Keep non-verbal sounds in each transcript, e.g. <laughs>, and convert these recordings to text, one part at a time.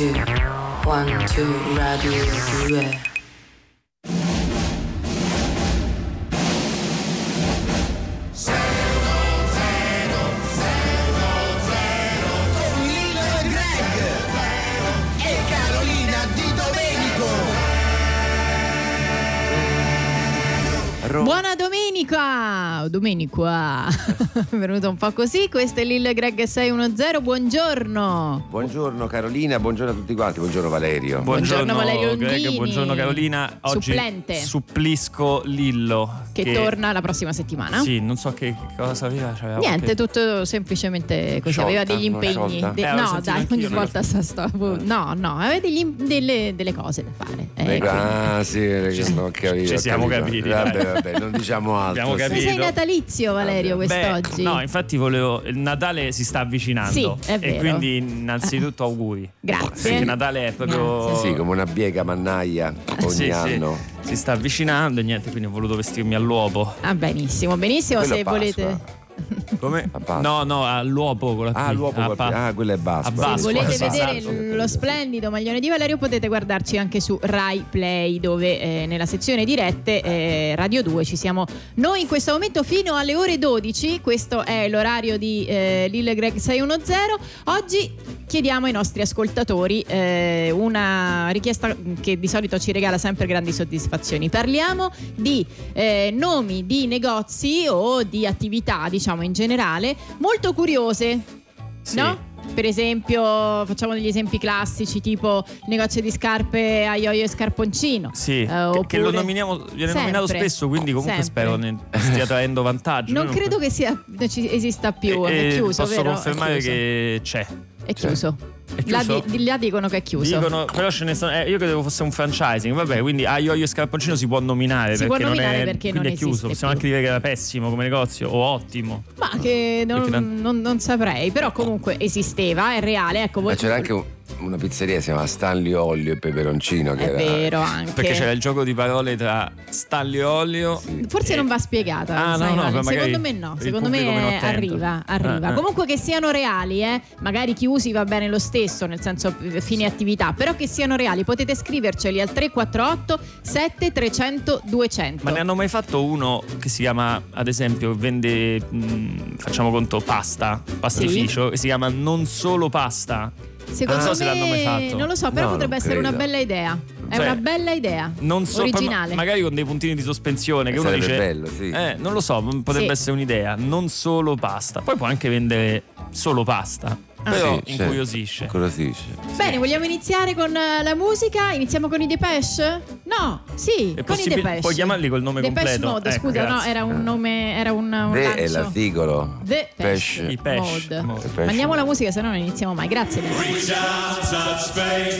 two, one, two, radio 2. con Lilo e Greg e Carolina Di Domenico. Buona domenica! Domenica! È <laughs> venuto un po' così. Questo è Lil Greg 610. Buongiorno! Buongiorno Carolina, buongiorno a tutti quanti, buongiorno Valerio. Buongiorno, Valerio Greg, buongiorno Carolina. Oggi Supplente. supplisco Lillo. Che, torna la prossima settimana. Sì, non so che cosa aveva. c'aveva Niente, qualche- tutto semplicemente così. Sciolta, aveva degli impegni. De- Eh, no, dai, ogni volta sta sta- No, no, aveva degli delle, delle cose da fare. Eh, Ecco, quindi- ah sì, che Ci- ho capito, ci siamo capito. capiti, Vabbè, vabbè, non diciamo altro. Abbiamo sì. Ma capito. sei natalizio, Valerio, Beh, quest'oggi? no, infatti volevo. Il Natale si sta avvicinando. Sì, è vero. E quindi, innanzitutto, auguri. Grazie. Perché Natale è proprio. Grazie. Sì, come una biega mannaia ogni Sì, sì. anno. Si sta avvicinando e niente, quindi ho voluto vestirmi all'uopo. Ah, benissimo, benissimo. Quello se Pasqua. volete. Come? No, no, all'uopo con la P. Ah, l'uopo A col- pa- ah, quello è basta. a Se volete esatto. vedere lo splendido maglione di Valerio potete guardarci anche su Rai Play dove eh, nella sezione dirette eh, Radio 2 ci siamo noi in questo momento fino alle ore 12 questo è l'orario di eh, Lille Greg 610 oggi chiediamo ai nostri ascoltatori eh, una richiesta che di solito ci regala sempre grandi soddisfazioni parliamo di eh, nomi di negozi o di attività diciamo in generale molto curiose Sì. No? Per esempio, facciamo degli esempi classici, tipo negozio di scarpe a Ioio e Scarponcino. Sì, Eh, che- che lo oppure- nominiamo, viene Sempre, nominato spesso, quindi comunque sempre. spero ne <laughs> stia traendo vantaggio. Non credo che sia, esista più, E- è e chiuso, Posso vero? confermare è che c'è. È chiuso. È Là, di- di là dicono che è chiuso. Dicono, però ce ne sono. eh, io credevo fosse un franchising. Vabbè, quindi a Io e Scarponcino si può nominare. Si può perché nominare non è, perché quindi non è chiuso. Possiamo più. anche dire che era pessimo come negozio o ottimo. Ma che non, non- non saprei, però comunque esisteva, è reale. Ecco, Ma c'era anche un- una pizzeria che si chiama Stanley Olio e Peperoncino. Che è era... vero anche. Perché c'era il gioco di parole tra Stanlio Olio. Sì. Forse Eh, non va spiegata. ah, no, no, secondo me no. Secondo me arriva. arriva. Ah, ah. Comunque che siano reali, eh, magari chiusi va bene lo stesso, nel senso eh, fine attività, però che siano reali. Potete scriverceli al 348 7300 200. Ma ne hanno mai fatto uno che si chiama, ad esempio, vende, mh, facciamo conto, pasta, pastificio, che si chiama Non Solo Pasta. Secondo Non so se me l'hanno mai fatto. non lo so, però No, potrebbe essere una credo. bella idea. È Cioè, una bella idea. Non so, originale. ma- magari con dei puntini di sospensione che uno Sarebbe dice bello, sì. eh, non lo so, potrebbe Sì. essere un'idea, non solo pasta. Poi può anche vendere solo pasta. Però Ah, Sì, certo. incuriosisce. Incuriosisce. Bene, vogliamo iniziare con eh, la musica? Iniziamo con i Depeche? No, sì, È con i Depeche. puoi chiamarli col nome Depeche completo? Mode, Ecco, scusa, no, grazie. era un nome, era un, un De lancio. è l'articolo. The Pesce. Pesh I Pesh Mode. Mode. Mandiamo la musica, se no non iniziamo mai. Grazie.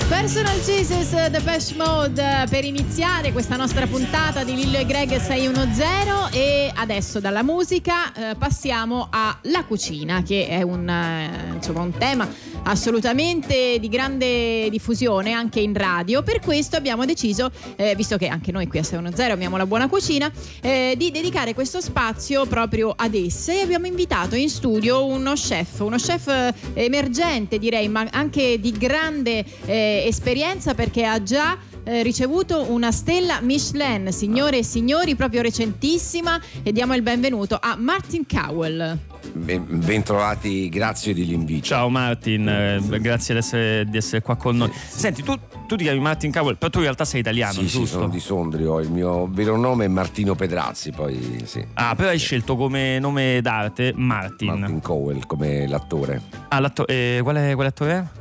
Personal Jesus The Pesh Mode per iniziare questa nostra puntata di Lillo e Greg 610 e adesso dalla musica eh, passiamo alla cucina che è un, eh, insomma, un tema assolutamente di grande diffusione anche in radio. Per questo abbiamo deciso, eh, visto che anche noi qui a 610 abbiamo la buona cucina, eh, di dedicare questo spazio proprio ad esse e abbiamo invitato in studio uno chef, uno chef eh, emergente direi, ma anche di grande eh, esperienza perché ha già eh, ricevuto una stella Michelin, signore e signori, proprio recentissima e diamo il benvenuto a Martin Cowell. Ben, bentrovati, grazie dell'invito. Ciao Martin, eh, grazie di essere, di essere qua con noi. Senti, tu, tu ti chiami Martin Cowell, però tu in realtà sei italiano, Sì, sì, giusto? sono di Sondrio, il mio vero nome è Martino Pedrazzi, poi sì. Ah, però hai scelto come nome d'arte Martin. Martin Cowell come l'attore. Ah, l'atto- eh, quale, quale attore è?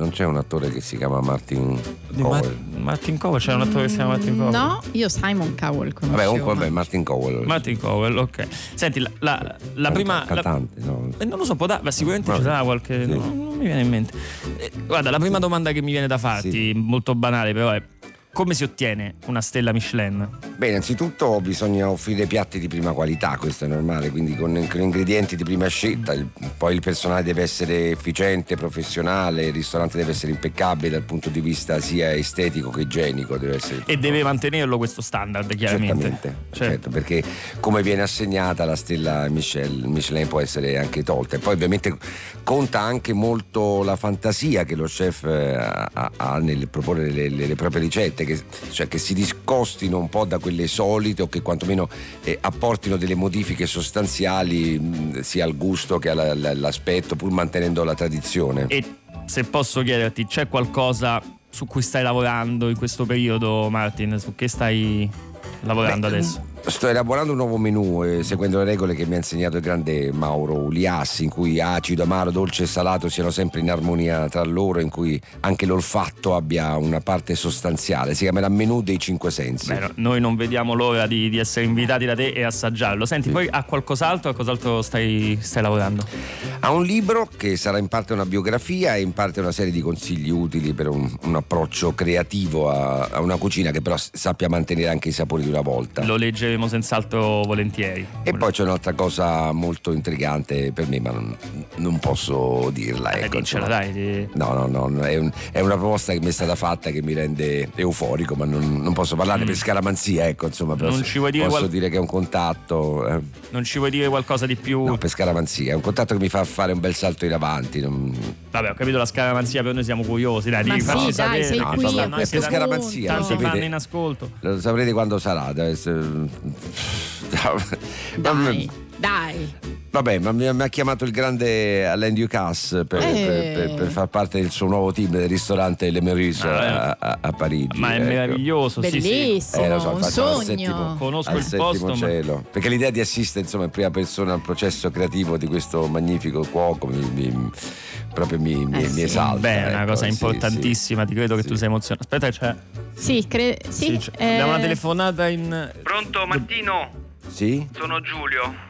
Non c'è un attore che si chiama Martin Di Cowell. Ma- Martin Cowell, c'era un attore che si chiama Martin Cowell. No, io Simon Cowell conoscevo. Vabbè, comunque, vabbè, Martin Cowell. Martin Cowell, ok. Senti, la, la- la prima. la- Cantante, no? eh, non lo so, può da- ma sicuramente ci sarà qualche. sì. no, non mi viene in mente. Eh, guarda, la prima domanda che mi viene da farti, Sì. molto banale, però è: come si ottiene una stella Michelin? Beh, innanzitutto bisogna offrire piatti di prima qualità, questo è normale, quindi con, ingredienti di prima scelta. Il- poi il personale deve essere efficiente, professionale, il ristorante deve essere impeccabile dal punto di vista sia estetico che igienico. Deve essere E deve mantenerlo questo standard, chiaramente. Certamente, Cioè, certo, perché come viene assegnata la stella Michelin, Michelin può essere anche tolta. E poi ovviamente conta anche molto la fantasia che lo chef eh, ha, ha nel proporre le, le- le proprie ricette, che, cioè che si discostino un po' da quelle solite o che quantomeno eh, apportino delle modifiche sostanziali mh, sia al gusto che alla- alla- all'aspetto, pur mantenendo la tradizione. E se posso chiederti, c'è qualcosa su cui stai lavorando in questo periodo, Martin? Su che stai lavorando Beh, adesso? Sto elaborando un nuovo menù eh, seguendo le regole che mi ha insegnato il grande Mauro Uliassi, in cui acido, amaro, dolce e salato siano sempre in armonia tra loro, in cui anche l'olfatto abbia una parte sostanziale. Si chiamerà menù dei cinque sensi. Beh, no, noi non vediamo l'ora di, di essere invitati da te e assaggiarlo. Senti, poi a qualcos'altro? A cos'altro stai, stai lavorando? Ha un libro che sarà in parte una biografia e in parte una serie di consigli utili per un, un approccio creativo a, a una cucina che però sappia mantenere anche i sapori di una volta. Lo leggeremo senz'altro volentieri. E poi c'è un'altra cosa molto intrigante per me, ma non, non posso dirla. Eh, Ecco, diccela, insomma. dai. No, no, no, no, è, un- è una proposta che mi è stata fatta che mi rende euforico, ma non, non posso parlarne Mm. per scaramanzia, ecco, insomma, però Non ci vuoi dire posso qual- dire che è un contatto, eh, Non ci vuoi dire qualcosa di più? no, per scaramanzia, è un contatto che mi fa fare un bel salto in avanti. non- Vabbè, ho capito la scaramanzia, però noi siamo curiosi, dai, Ma di sì, farci dai, sapere. sei No, qui a per scaramanzia. Tanti fanno in ascolto. Lo saprete quando sarà. <laughs> Dai, dai. Vabbè, ma mi, mi ha chiamato il grande Alain Ducasse per, Eh. per- per- per far parte del suo nuovo team del ristorante Le Meurice Ah, eh. a, a- Parigi. Ma è ecco. meraviglioso, sì, sì. Bellissimo, Eh, lo so, un sogno. settimo- Conosco il settimo posto, ma- cielo. Perché l'idea di assistere insomma in prima persona al processo creativo di questo magnifico cuoco mi, mi- proprio mi, mi- Eh mi sì. esalta. Beh, è una ecco, cosa sì, importantissima, ti credo che Sì. tu sei emozionato. Aspetta, c'è. Sì, cre- sì, sì, c'è- eh, abbiamo una telefonata in. Pronto Martino? Sì. Sì? Sono Giulio.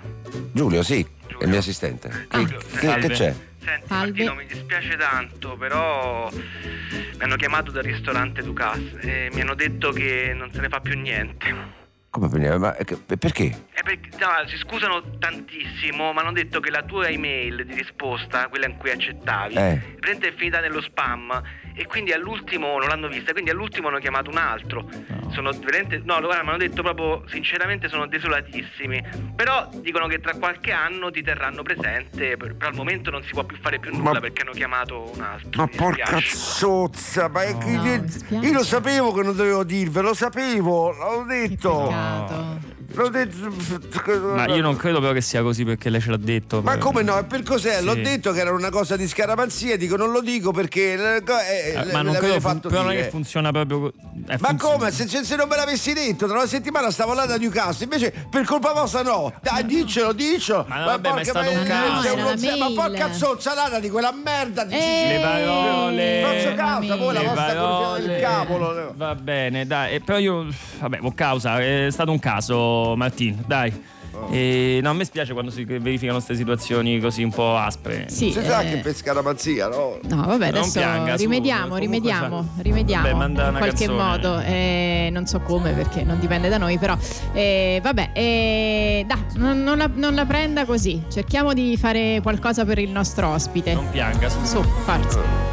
Giulio, sì, è il mio assistente. Che, Giulio, che- che c'è? Senti. Martino, mi dispiace tanto, però mi hanno chiamato dal ristorante Ducas e mi hanno detto che non se ne fa più niente. Come per- ma perché? E perché, no, si scusano tantissimo, ma hanno detto che la tua email di risposta, quella in cui accettavi, Eh. praticamente è finita nello spam e quindi all'ultimo non l'hanno vista, quindi all'ultimo hanno chiamato un altro. Sono veramente no, guarda, mi hanno detto proprio sinceramente sono desolatissimi. Però dicono che tra qualche anno ti terranno presente, per- però al momento non si può più fare più nulla Ma- perché hanno chiamato un altro. Ma porca zozza, ma è che- No, dispiace. io lo sapevo che non dovevo dirvelo, lo sapevo, l'ho Che detto. Peccato. L'ho detto. Ma <laughs> io non credo però che sia così perché lei ce l'ha detto. Ma come no? E per cos'è? Sì. L'ho detto che era una cosa di scaramanzia, dico non lo dico perché eh, eh, Eh, ma non credo, fatto però non è che funziona proprio. eh, Ma funziona. come? Se, se non me l'avessi detto, tra una settimana stavo là da Newcastle, invece per colpa vostra no. Dai, diccelo, diccelo. Ma no, vabbè, ma è porca stato un miseria, caso. No, la Ma porca zozzalata di quella merda di Eh, Le parole. Faccio causa, voi la vostra parole. del cavolo. Va bene, dai. E però io. Vabbè, con causa, è stato un caso, Martin, dai. Oh. E, no, a me spiace quando si verificano queste situazioni così un po' aspre. Sì, Si sa eh, che per scaramanzia, no? No, vabbè, Non adesso pianga, su, rimediamo, comunque rimediamo, sa- rimediamo Vabbè, manda in qualche canzone. modo. eh, non so come perché non dipende da noi, però eh, vabbè, eh, dai, non, non la, non la prenda così. Cerchiamo di fare qualcosa per il nostro ospite. Non pianga, su. Su, forza.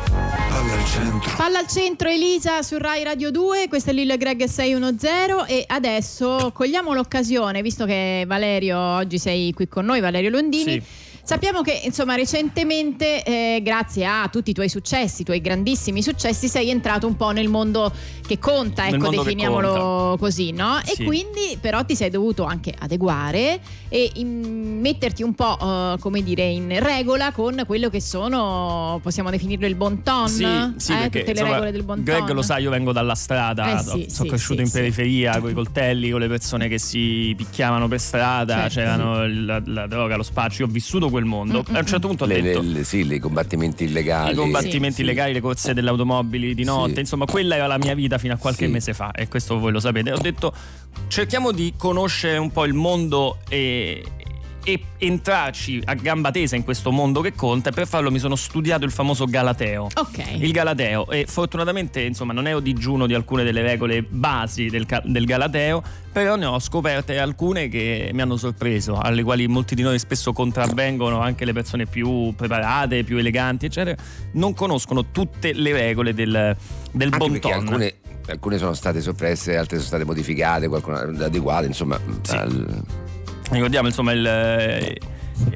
Palla al centro Elisa su Rai Radio 2, questo è Lillo e Greg 610 e adesso cogliamo l'occasione, visto che Valerio oggi sei qui con noi, Valerio Londini. Sì. Sappiamo che insomma recentemente, eh, grazie a tutti i tuoi successi, i tuoi grandissimi successi, sei entrato un po' nel mondo che conta, ecco, definiamolo conta. così, no? Sì. E quindi però ti sei dovuto anche adeguare e in- metterti un po', eh, come dire, in regola con quello che sono, possiamo definirlo il bon ton, Sì, sì, eh, perché tutte le insomma, regole del bon Greg ton. lo sa, io vengo dalla strada, Eh sì, sono cresciuto in periferia con i coltelli, con le persone che si picchiavano per strada, Certo. c'erano la, la droga, lo spaccio, io ho vissuto quel mondo. Mm, A un certo punto ho Le, detto... le- le- sì, i combattimenti illegali. I combattimenti Sì, sì. illegali, le corse delle automobili di notte, Sì. insomma, quella era la mia vita fino a qualche Sì. mese fa, e questo voi lo sapete. Ho detto cerchiamo di conoscere un po' il mondo e, e entrarci a gamba tesa in questo mondo che conta e per farlo mi sono studiato il famoso Galateo. Ok. Il Galateo e fortunatamente insomma non ero digiuno di alcune delle regole basi del, del Galateo, però ne ho scoperte alcune che mi hanno sorpreso, alle quali molti di noi spesso contravvengono anche le persone più preparate, più eleganti, eccetera. Non conoscono tutte le regole del, del Anche bon perché ton. alcune, alcune sono state soppresse, altre sono state modificate, qualcune adeguate, insomma. al- ricordiamo insomma il eh,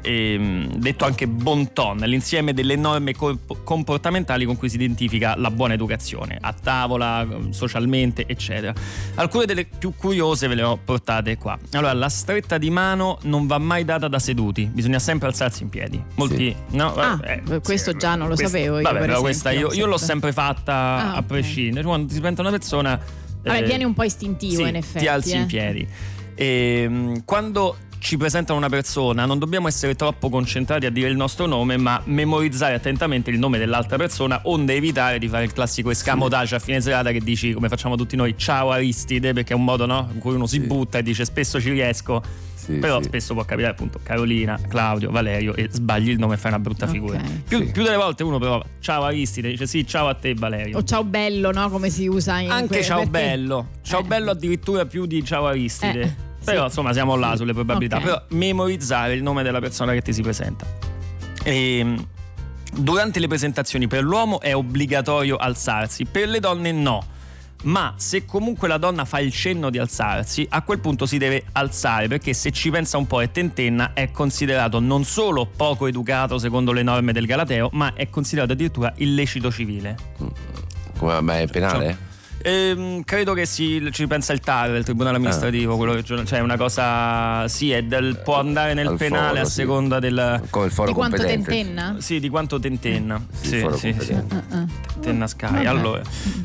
ehm, detto anche bon ton, l'insieme delle norme comportamentali con cui si identifica la buona educazione a tavola, socialmente, eccetera. Alcune delle più curiose ve le ho portate qua. Allora, la stretta di mano non va mai data da seduti, bisogna sempre alzarsi in piedi. Molti, no? Ah, Eh, questo già non lo questa- sapevo io, Vabbè, per però esempio, questa io, io l'ho sempre. fatta Ah, a ok. prescindere. Quando ti diventa una persona. Vabbè, eh, viene un po' istintivo sì, in effetti. Ti alzi eh. in piedi. E, quando ci presentano una persona non dobbiamo essere troppo concentrati a dire il nostro nome ma memorizzare attentamente il nome dell'altra persona onde evitare di fare il classico escamotage a fine serata che dici come facciamo tutti noi ciao Aristide perché è un modo no, in cui uno si Sì. butta e dice spesso ci riesco Sì, però sì. spesso può capitare appunto Carolina, Claudio, Valerio e sbagli il nome e fai una brutta figura più, Sì. più delle volte uno prova ciao Aristide dice sì ciao a te Valerio O ciao bello, no? Come si usa in anche que- ciao perché- bello ciao Eh. bello addirittura più di ciao Aristide Eh, però sì. insomma siamo là sulle probabilità Ok. però memorizzare il nome della persona che ti si presenta Ehm, durante le presentazioni per l'uomo è obbligatorio alzarsi per le donne no ma se comunque la donna fa il cenno di alzarsi, a quel punto si deve alzare perché se ci pensa un po' e tentenna è considerato non solo poco educato secondo le norme del Galateo, ma è considerato addirittura illecito civile. Come, ma è penale? Ehm, credo che si, ci pensa il TAR, il Tribunale Amministrativo, quello che- cioè una cosa, sì, è del- può andare nel Al penale foro, a sì. seconda del... Come il foro Di quanto competente. tentenna? Sì, di quanto tentenna. Sì, Sì, sì, sì. competente. Ah, ah. Tenna Sky. Allora,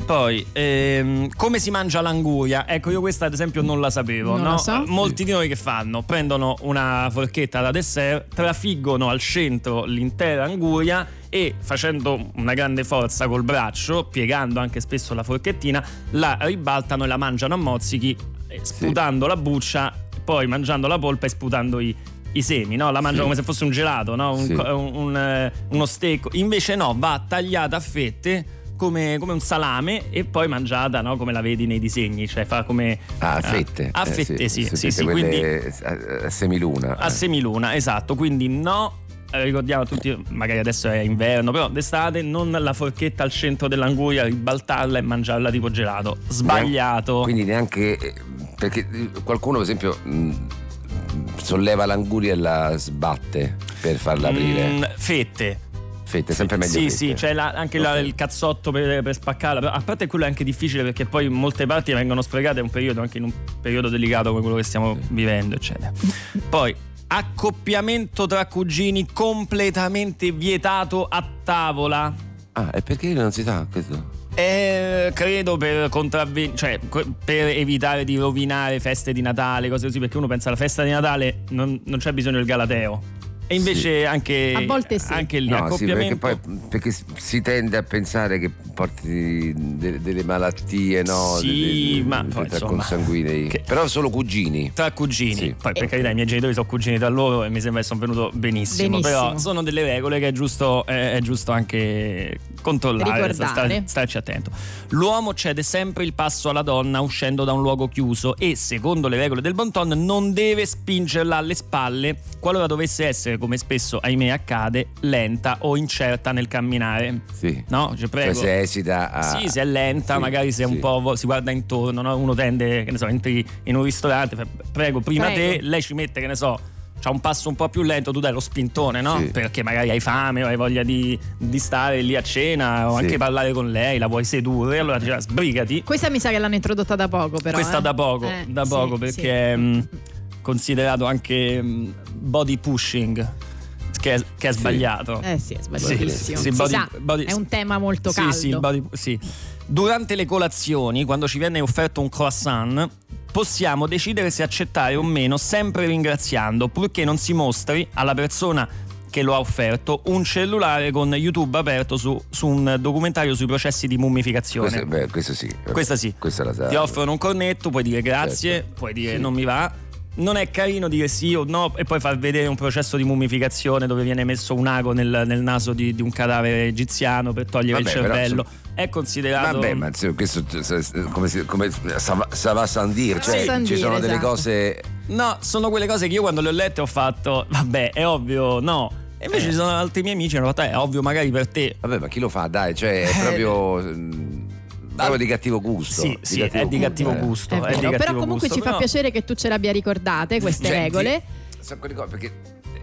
poi ehm, come si mangia l'anguria? Ecco, io questa ad esempio non la sapevo. Non no? la so. Molti di noi che fanno? Prendono una forchetta da dessert, trafiggono al centro l'intera anguria e facendo una grande forza col braccio, piegando anche spesso la forchettina, la ribaltano e la mangiano a mozzichi, eh, sputando la buccia, poi mangiando la polpa e sputando i, i semi, no? La mangiano Sì. come se fosse un gelato, no? Un Sì. un- un, eh, uno steak. Invece no, va tagliata a fette. Come, come un salame e poi mangiata no? come la vedi nei disegni, cioè fa come Ah, a eh, fette. a Eh, fette, sì, sì, sì, fette quindi a, a semiluna. a eh. semiluna, esatto. Quindi no, ricordiamo a tutti, magari adesso è inverno, però d'estate non la forchetta al centro dell'anguria, ribaltarla e mangiarla tipo gelato. Sbagliato. Quindi neanche eh, perché eh, qualcuno, per esempio, solleva l'anguria e la sbatte per farla aprire. Mm, fette. Fette, sempre meglio. Sì, fette. sì, c'è la- anche la- Ok. il cazzotto per, per spaccarla. A parte quello è anche difficile perché poi in molte parti vengono sprecate, è un periodo, anche in un periodo delicato come quello che stiamo vivendo, eccetera. Poi, accoppiamento tra cugini completamente vietato a tavola. Ah, e perché non si sa questo? Eh, credo per contravven- cioè per evitare di rovinare feste di Natale, cose così, perché uno pensa alla festa di Natale non, non c'è bisogno del Galateo. E invece anche, A volte sì. anche lì, No, sì, perché accoppiamento. poi perché si tende a pensare che porti de- delle malattie, no? Sì, De- de- ma de- poi, tra insomma, consanguinei. che- Però solo cugini. Tra cugini, Sì. poi per carità i miei genitori sono cugini tra loro e mi sembra che sono venuto benissimo, Benissimo. però sono delle regole che è giusto, è, è giusto anche controllare, star- starci attento. L'uomo cede sempre il passo alla donna uscendo da un luogo chiuso e secondo le regole del bon ton non deve spingerla alle spalle qualora dovesse essere, come spesso ahimè accade, lenta o incerta nel camminare. Sì. No, cioè, prego. Cioè se esita a... Sì, se è lenta, Sì, magari se è un sì. po' si guarda intorno, no? uno tende, che ne so, entri in un ristorante, prego, prima Prego. te, lei ci mette, che ne so, c'ha un passo un po' più lento, tu dai lo spintone, no? Sì. Perché magari hai fame o hai voglia di, di stare lì a cena o Sì. anche parlare con lei, la vuoi sedurre, allora "Ah, sbrigati. Questa mi sa che l'hanno introdotta da poco, però. Questa eh. da poco, Eh, da sì, poco, sì. perché mh, considerato anche mh, body pushing, che è, che è sbagliato. Eh sì, è sbagliatissimo. Sì, body- body- è un tema molto Sì, caldo. sì, body- sì. Durante le colazioni, quando ci viene offerto un croissant, possiamo decidere se accettare o meno, sempre ringraziando, purché non si mostri alla persona che lo ha offerto un cellulare con YouTube aperto su, su un documentario sui processi di mummificazione. Questo, beh, questo sì. Questa sì. Questa la sa. Ti offrono un cornetto, puoi dire grazie, Certo. puoi dire Sì. non mi va. Non è carino dire sì o no e poi far vedere un processo di mummificazione dove viene messo un ago nel, nel naso di, di un cadavere egiziano per togliere Vabbè, il però, cervello. insomma- è considerato. Vabbè, ma questo come, si- come ça va- ça va sans dire, cioè Sì, sans ci sono delle esatto. cose No, sono quelle cose che io quando le ho lette ho fatto, vabbè, è ovvio, no. E invece Eh. ci sono altri miei amici che hanno fatto, "Eh, è ovvio magari per te. Vabbè, ma chi lo fa? Dai, cioè è <laughs> Eh. proprio proprio di cattivo gusto. Sì, sì, è di cattivo Eh. gusto. È è di cattivo però comunque gusto, ci fa però- piacere che tu ce l'abbia ricordate queste Senti, regole. sono quelle cose, perché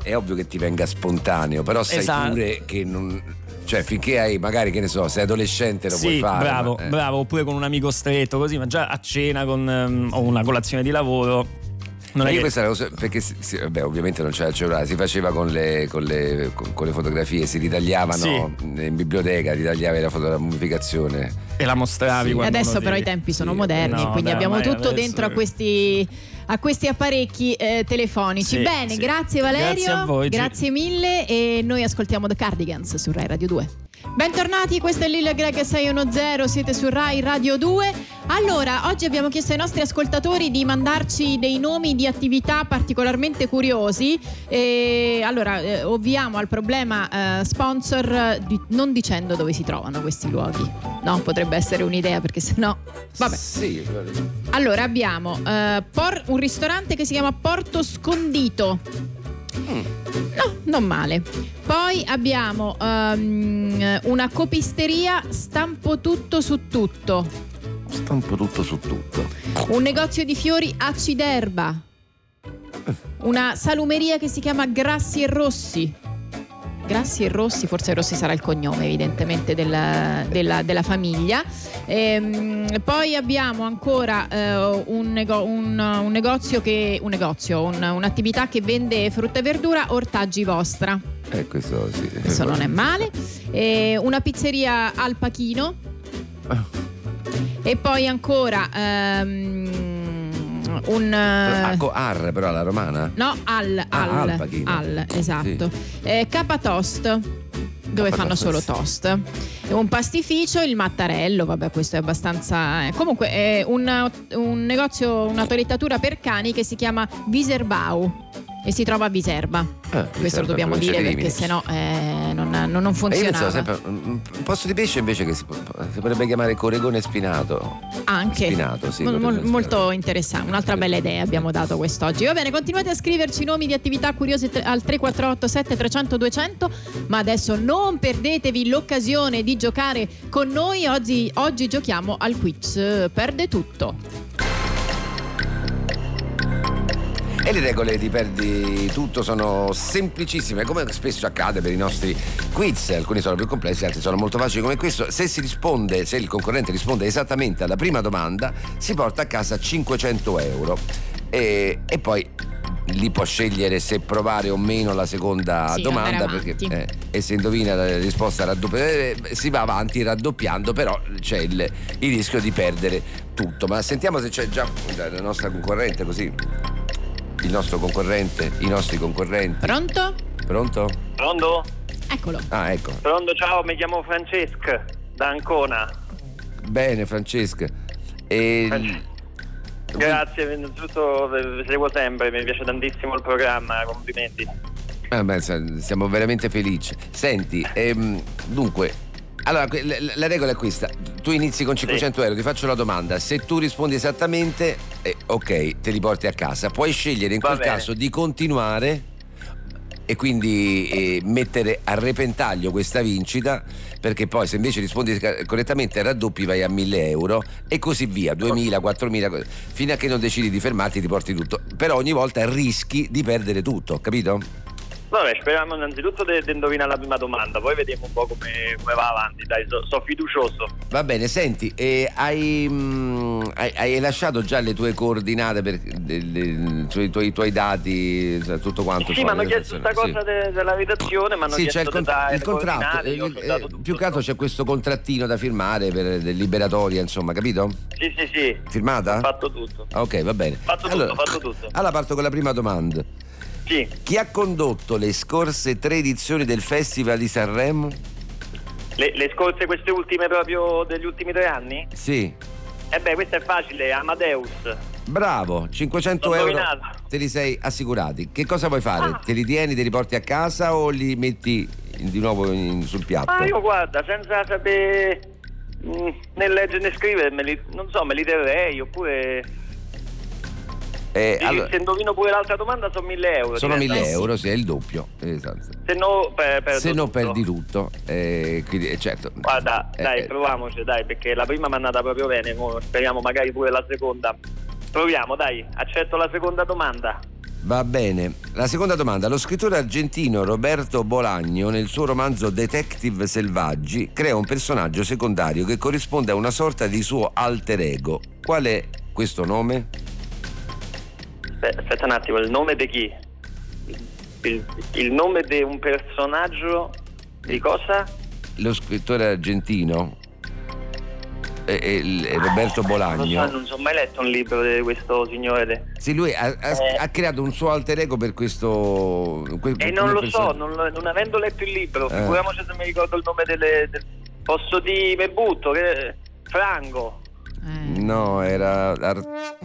è ovvio che ti venga spontaneo, però sai Esatto. pure che non. Cioè, finché hai, magari, che ne so, sei adolescente lo Sì, puoi fare. bravo, ma, eh. bravo, oppure con un amico stretto, così, ma già a cena con, ehm, o una colazione di lavoro. Non io che- questa è la cosa, perché si- vabbè, ovviamente non c'era il cellulare, si faceva con le, con le- con- con le fotografie, si ritagliavano in biblioteca, ritagliavi la foto della mummificazione. E la mostravi Sì. Adesso però i tempi sono sì, moderni, no, quindi dai, abbiamo tutto dentro a questi, a questi apparecchi eh, telefonici. Sì, Bene, grazie Valerio, Grazie a voi, grazie mille e noi ascoltiamo The Cardigans su Rai Radio 2. Bentornati, questo è Lil Greg 610, siete su Rai Radio 2. Allora, oggi abbiamo chiesto ai nostri ascoltatori di mandarci dei nomi di attività particolarmente curiosi e allora eh, ovviamo al problema eh, sponsor di- non dicendo dove si trovano questi luoghi. No, potrebbe essere un'idea perché sennò vabbè. Sì, Allora abbiamo eh, por- un ristorante che si chiama Porto Scondito. No, non male. Poi abbiamo ehm, una copisteria Stampo tutto su tutto. stampo tutto su tutto. Un negozio di fiori Aciderba. Una salumeria che si chiama Grassi e Rossi. Grassi e Rossi, forse Rossi sarà il cognome evidentemente della, della- della famiglia. Ehm, poi abbiamo ancora eh, un, nego- un- un negozio che, un negozio, un- un'attività che vende frutta e verdura, ortaggi vostra. Eh, questo sì. Questo non è male. E una pizzeria al Pachino. E poi ancora ehm, un... Ah, eh, co- Ar, però alla romana? No, al, Ah, al, al al, esatto. Eh, Capa Toast, dove fanno solo toast. Un pastificio, il mattarello, vabbè, questo è abbastanza. eh, Comunque, è un, un negozio, una toilettatura per cani che si chiama Viserbau e si trova a Viserba. Ah, questo Viserba, lo dobbiamo dire di perché sennò eh, non, non, sempre un un posto di pesce invece che si, si potrebbe chiamare Coregone Spinato. Anche Spinato, sì, Mol- essere. molto interessante. Un'altra bella idea abbiamo dato quest'oggi. Va bene, continuate a scriverci nomi di attività curiose al 348 7300 200. Ma adesso non perdetevi l'occasione di giocare con noi. Oggi, oggi giochiamo al quiz eh, Perde tutto. E le regole di Perdi Tutto sono semplicissime, come spesso accade per i nostri quiz. Alcuni sono più complessi, altri sono molto facili come questo. Se si risponde, se il concorrente risponde esattamente alla prima domanda, si porta a casa 500 euro. E, e poi lì può scegliere se provare o meno la seconda Sì, domanda perché eh, e se indovina la risposta raddoppia eh, si va avanti raddoppiando però c'è il, il rischio di perdere tutto ma sentiamo se c'è già la nostra concorrente così il nostro concorrente i nostri concorrenti Pronto? pronto? Pronto? Eccolo. ah ecco Pronto, ciao, mi chiamo Francesca da Ancona. bene Francesca e Grazie, innanzitutto vi seguo sempre, mi piace tantissimo il programma, complimenti. Ah, beh, siamo veramente felici. Senti, ehm, dunque, allora la, la regola è questa: tu inizi con 500 euro, ti faccio la domanda. Se tu rispondi esattamente, eh, ok, te li porti a casa. Puoi scegliere in Va quel bene. caso di continuare e quindi eh, mettere a repentaglio questa vincita perché poi se invece rispondi correttamente raddoppi vai a 1000 euro e così via 2000 4000 co- fino a che non decidi di fermarti ti porti tutto però ogni volta rischi di perdere tutto capito? Vabbè, speriamo innanzitutto di indovinare la prima domanda, poi vediamo un po' come, come va avanti, dai, so, so fiducioso. Va bene, senti, eh, hai, mm, hai- hai lasciato già le tue coordinate, per, le- le- cioè i tuoi, i tuoi dati, cioè, tutto quanto? Sì, mi hanno chiesto questa sì. cosa de- della redazione, mi hanno Sì, chiesto c'è il, con- di dare il contratto, eh, più che altro c'è questo contrattino da firmare per del liberatoria, insomma, capito? Sì, sì, sì, Firmata? ho fatto tutto. Ah, Ok, va bene. Fatto tutto, fatto tutto. Allora parto con la prima domanda. Sì, Chi ha condotto le scorse tre edizioni del Festival di Sanremo? le, le scorse, queste ultime proprio degli ultimi tre anni? Sì. Eh, Eh beh, questo è facile, Amadeus. Bravo, 500 L'ho euro indovinato. te li sei assicurati. Che cosa vuoi fare? Te li tieni, te li porti a casa o li metti di nuovo in- sul piatto? Ah, io guarda, senza sapere mm, né leggere né scrivere, me li- non so, me li terrei oppure... Eh, Dici, allora, se indovino pure l'altra domanda sono 1000 euro. sono diventa- 1000 euro, sì, è il doppio. Esatto. Se no, per, perdo Se no perdi tutto. Eh, quindi, eh, certo. Guarda, Eh, dai, eh, proviamoci, dai, perché la prima mi è andata proprio bene, mo speriamo magari pure la seconda. Proviamo, dai, accetto la seconda domanda. Va bene. La seconda domanda. Lo scrittore argentino Roberto Bolagno, nel suo romanzo Detective Selvaggi, crea un personaggio secondario che corrisponde a una sorta di suo alter ego. Qual è questo nome? Aspe- Aspetta un attimo, il nome di chi? Il, il nome di un personaggio di cosa? Lo scrittore argentino è, è il- è Roberto Non so, Bolagno. non so mai letto un libro di questo signore. Sì, lui ha, ha- Eh. ha creato un suo alter ego per questo. que- E non lo persona- so, non, non avendo letto il libro, Eh. figuriamoci se mi ricordo il nome delle... del- posso di me butto, che... Frango. Eh. No, era. Ar-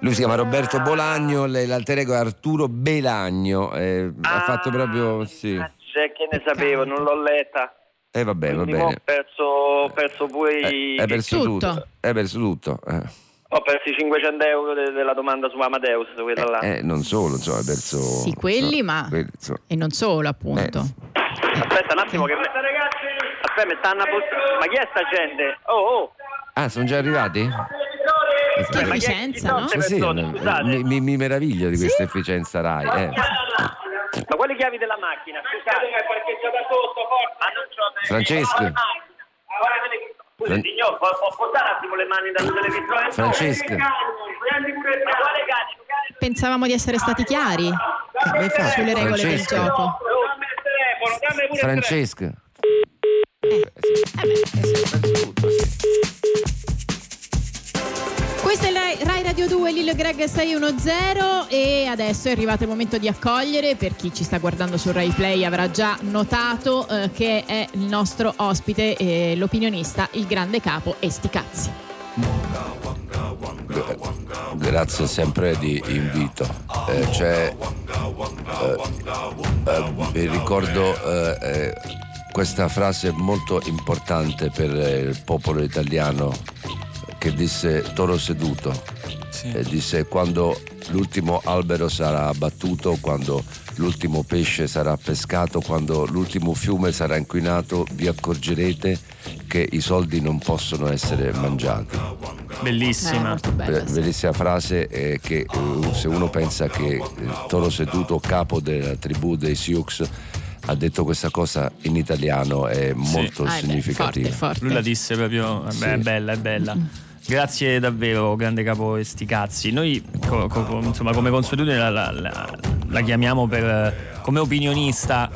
Lui si chiama Roberto Bolagno, l'alter ego è Arturo Belagno. eh, ha Ah, fatto proprio. Sì. ah, Cioè, che ne sapevo, non l'ho letta. E vabbè, va mo ho bene. perso, ho perso pure i... Eh, Hai perso Tutto. tutto. Hai perso tutto. eh. Ho perso i 500 euro de- della domanda su Amadeus, quella là. Eh, non solo, insomma, hai perso. Sì, quelli, insomma, ma- quelli. E non solo, appunto. Eh. Aspetta un attimo che... Aspetta, mi stanno a bussare. Ma chi è sta gente? Oh, oh. Ah, sono già arrivati? Che chi è- efficienza, no? Sì, sì, eh, mi, mi- mi meraviglio di questa efficienza Rai. eh. Ma quali chiavi della macchina? Scusate. è parcheggiata sotto, forza. Francesco. Scusi, Fran- signor, può, può portare un attimo le mani dal televisore? Francesca. Cani? Pensavamo di essere stati chiari Ma infatti, sulle regole del Francesca. gioco. Dammi il telefono, dammi pure il Francesca. Eh, Questo è Rai, Rai Radio 2, Lillo Greg 610 e adesso è arrivato il momento di accogliere, per chi ci sta guardando su Rai Play avrà già notato eh, che è il nostro ospite, eh, l'opinionista, il grande capo Esticazzi. Grazie sempre di invito. Eh, eh, vi ricordo eh, questa frase molto importante per il popolo italiano che disse Toro seduto. E disse quando l'ultimo albero sarà abbattuto, quando l'ultimo pesce sarà pescato, quando l'ultimo fiume sarà inquinato, vi accorgerete che i soldi non possono essere mangiati. Eh, Bellissima. molto bella, Be- sì. Bellissima frase eh, che eh, se uno pensa che il Toro Seduto, capo della tribù dei Sioux, ha detto questa cosa in italiano è molto Ah, eh beh, significativa. forte, forte. Lui la disse proprio. Beh, Sì. è bella, è bella. Grazie davvero, grande capo e sti cazzi. Noi, co- co- insomma, come consuetudine, la, la- la- la chiamiamo per, come opinionista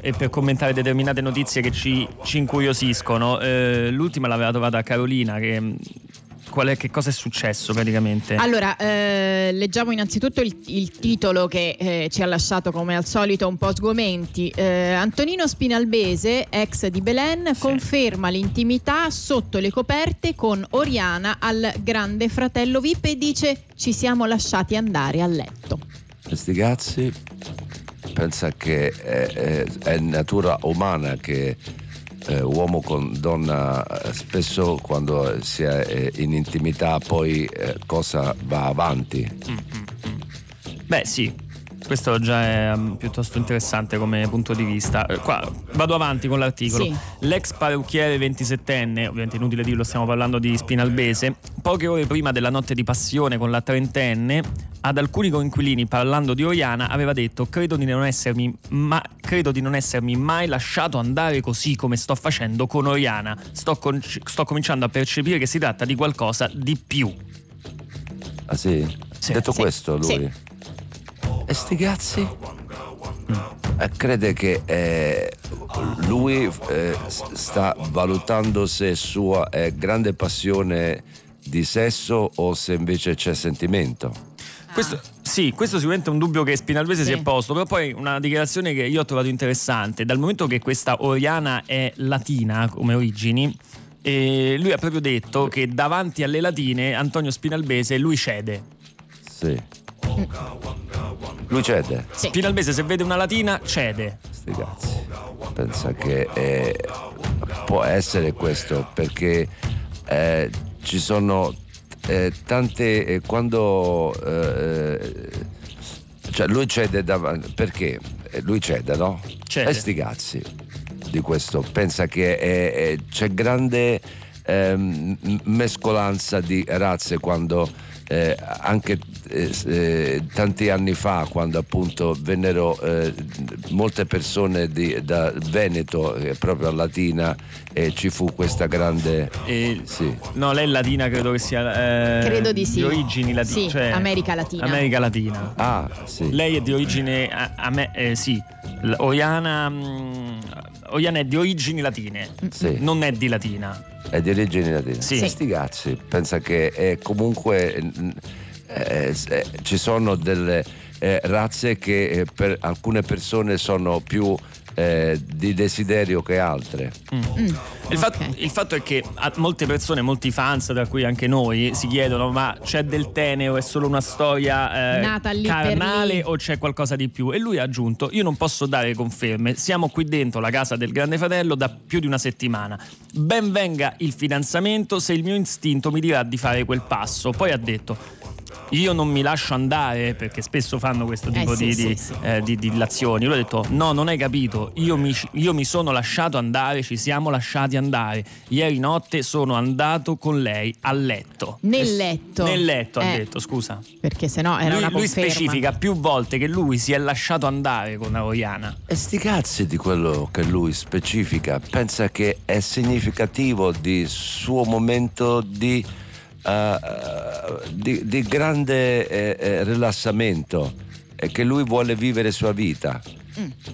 e per commentare determinate notizie che ci, ci incuriosiscono. Eh, l'ultima l'aveva trovata Carolina. Che, qual è, che cosa è successo praticamente? Allora, eh, leggiamo innanzitutto il, il titolo che eh, ci ha lasciato come al solito un po' sgomenti. Eh, Antonino Spinalbese, ex di Belen, conferma l'intimità sotto le coperte con Oriana al grande fratello VIP e dice ci siamo lasciati andare a letto. Questi cazzi pensa che è, è- è natura umana che eh, uomo con donna eh, spesso quando si è eh, in intimità poi eh, cosa va avanti. Beh, sì. Questo già è um, piuttosto interessante come punto di vista. Eh, qua vado avanti con l'articolo. Sì. L'ex parrucchiere 27enne, ovviamente inutile dirlo, stiamo parlando di Spinalbese, poche ore prima della notte di passione con la trentenne, ad alcuni coinquilini parlando di Oriana aveva detto credo di non essermi, ma- credo di non essermi mai lasciato andare così come sto facendo con Oriana. Sto, con- sto cominciando a percepire che si tratta di qualcosa di più. Ah sì? Sì. Detto Sì. questo lui? Sì. E sti cazzi? Eh, crede che eh, lui eh, sta valutando se sua è grande passione di sesso o se invece c'è sentimento. Questo, sì, questo sicuramente è un dubbio che Spinalvese Sì. si è posto, però poi una dichiarazione che io ho trovato interessante, dal momento che questa Oriana è latina come origini, E lui ha proprio detto che davanti alle latine Antonio Spinalbese lui cede. Sì. Lui cede. Sì. Spinalbese se vede una latina cede. Sti cazzi. Pensa che eh, può essere questo perché eh, ci sono eh, tante eh, quando eh, cioè lui cede davanti perché Eh, lui cede no? Cede. e sti cazzi di questo pensa che è- è- c'è grande ehm, mescolanza di razze quando eh, anche eh, eh, tanti anni fa quando appunto vennero eh, molte persone di- da Veneto eh, proprio a Latina e ci fu questa grande E- sì No, lei è latina, credo che sia. eh, Credo di sì. Di origini latine. Sì, cioè, America Latina. America Latina. ah sì Lei è di origine. A, a me, eh, sì. L- Oriana. mm, Oriana è di origini latine. Sì. Non è di latina. è di origini latine Sì. E sti cazzi pensa che è comunque mm, eh, eh, ci sono delle eh, razze che eh, per alcune persone sono più eh, di desiderio che altre Il, fatto, Ok. il fatto è che a molte persone, molti fans, tra cui anche noi, si chiedono: ma c'è del teneo, è solo una storia eh, Nata lì per carnale o c'è qualcosa di più? E lui ha aggiunto: Io non posso dare conferme, siamo qui dentro la casa del Grande Fratello da più di una settimana. Ben venga il fidanzamento se il mio istinto mi dirà di fare quel passo. Poi ha detto. Io non mi lascio andare perché spesso fanno questo tipo sì, di, sì, di, sì. eh, di dilazioni. Lui ha detto: No, non hai capito. Io mi, io mi sono lasciato andare, ci siamo lasciati andare. Ieri notte sono andato con lei a letto. Nel letto. Nel letto, ha Eh, detto, scusa. Perché sennò era Lui, una lui conferma. specifica più volte che lui si è lasciato andare con Oriana. E sti cazzi di quello che lui specifica, pensa che è significativo di suo momento di, eh, di- di grande eh, eh, rilassamento e che lui vuole vivere sua vita.